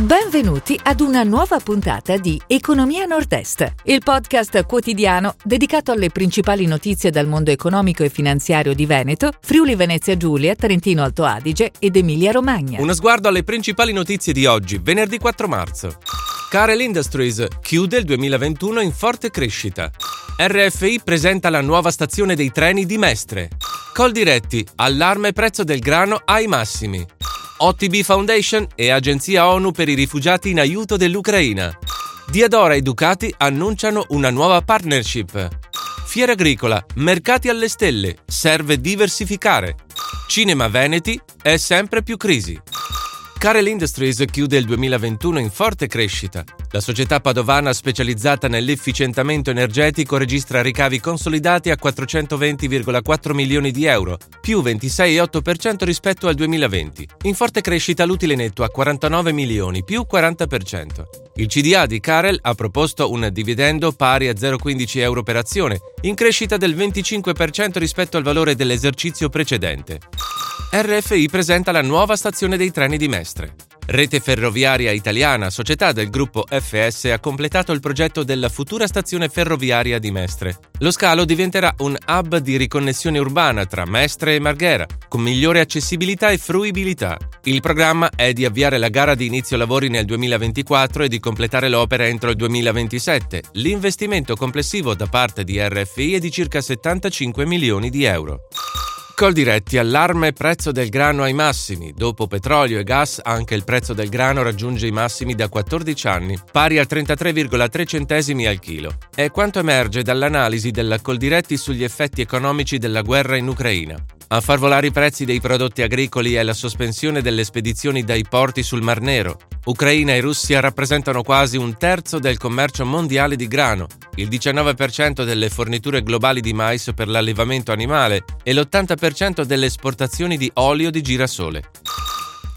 Benvenuti ad una nuova puntata di Economia Nord-Est, il podcast quotidiano dedicato alle principali notizie dal mondo economico e finanziario di Veneto, Friuli Venezia Giulia, Trentino Alto Adige ed Emilia Romagna. Uno sguardo alle principali notizie di oggi, venerdì 4 marzo. Carel Industries chiude il 2021 in forte crescita. RFI presenta la nuova stazione dei treni di Mestre. Coldiretti, allarme prezzo del grano ai massimi. OTB Foundation e Agenzia ONU per i rifugiati in aiuto dell'Ucraina. Diadora e Ducati annunciano una nuova partnership. Fiera agricola, mercati alle stelle, serve diversificare. Cinema Veneti è sempre più crisi. Carel Industries chiude il 2021 in forte crescita. La società padovana specializzata nell'efficientamento energetico registra ricavi consolidati a 420,4 milioni di euro, più 26,8% rispetto al 2020. In forte crescita l'utile netto a 49 milioni, più 40%. Il CDA di Carel ha proposto un dividendo pari a 0,15 euro per azione, in crescita del 25% rispetto al valore dell'esercizio precedente. RFI presenta la nuova stazione dei treni di Mestre. Rete Ferroviaria Italiana, società del gruppo FS, ha completato il progetto della futura stazione ferroviaria di Mestre. Lo scalo diventerà un hub di riconnessione urbana tra Mestre e Marghera, con migliore accessibilità e fruibilità. Il programma è di avviare la gara di inizio lavori nel 2024 e di completare l'opera entro il 2027. L'investimento complessivo da parte di RFI è di circa 75 milioni di euro. Coldiretti allarme prezzo del grano ai massimi. Dopo petrolio e gas anche il prezzo del grano raggiunge i massimi da 14 anni, pari a 33,3 centesimi al chilo. È quanto emerge dall'analisi della Coldiretti sugli effetti economici della guerra in Ucraina. A far volare i prezzi dei prodotti agricoli è la sospensione delle spedizioni dai porti sul Mar Nero. Ucraina e Russia rappresentano quasi un terzo del commercio mondiale di grano, il 19% delle forniture globali di mais per l'allevamento animale e l'80% delle esportazioni di olio di girasole.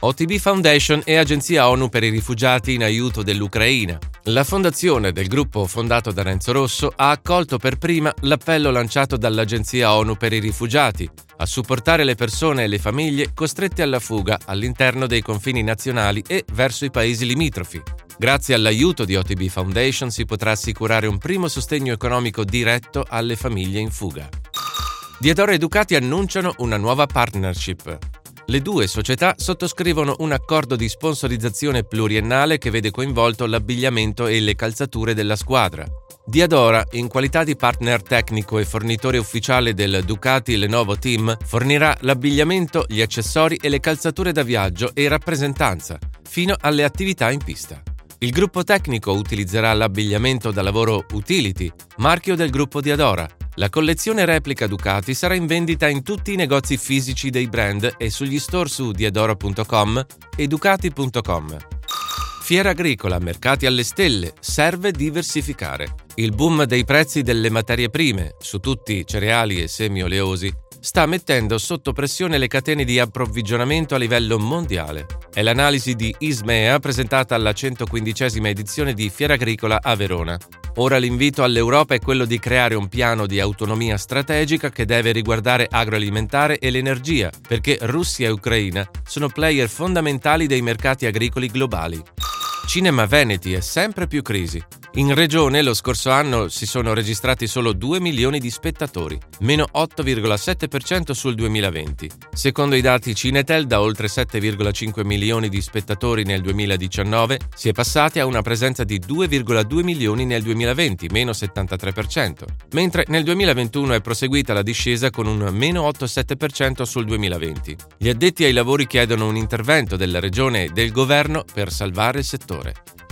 OTB Foundation e Agenzia ONU per i rifugiati in aiuto dell'Ucraina. La fondazione del gruppo fondato da Renzo Rosso ha accolto per prima l'appello lanciato dall'Agenzia ONU per i rifugiati a supportare le persone e le famiglie costrette alla fuga all'interno dei confini nazionali e verso i paesi limitrofi. Grazie all'aiuto di OTB Foundation si potrà assicurare un primo sostegno economico diretto alle famiglie in fuga. Diadora e Ducati annunciano una nuova partnership. Le due società sottoscrivono un accordo di sponsorizzazione pluriennale che vede coinvolto l'abbigliamento e le calzature della squadra. Diadora, in qualità di partner tecnico e fornitore ufficiale del Ducati Lenovo Team, fornirà l'abbigliamento, gli accessori e le calzature da viaggio e rappresentanza, fino alle attività in pista. Il gruppo tecnico utilizzerà l'abbigliamento da lavoro Utility, marchio del gruppo Diadora. La collezione replica Ducati sarà in vendita in tutti i negozi fisici dei brand e sugli store su diadora.com e ducati.com. Fiera agricola, mercati alle stelle, serve diversificare. Il boom dei prezzi delle materie prime, su tutti cereali e semi oleosi, sta mettendo sotto pressione le catene di approvvigionamento a livello mondiale. È l'analisi di Ismea presentata alla 115 edizione di Fiera Agricola a Verona. Ora l'invito all'Europa è quello di creare un piano di autonomia strategica che deve riguardare agroalimentare e l'energia, perché Russia e Ucraina sono player fondamentali dei mercati agricoli globali. Cinema Veneti è sempre più crisi. In regione lo scorso anno si sono registrati solo 2 milioni di spettatori, meno 8,7% sul 2020. Secondo i dati Cinetel, da oltre 7,5 milioni di spettatori nel 2019 si è passati a una presenza di 2,2 milioni nel 2020, meno 73%, mentre nel 2021 è proseguita la discesa con un meno 8,7% sul 2020. Gli addetti ai lavori chiedono un intervento della regione e del governo per salvare il settore.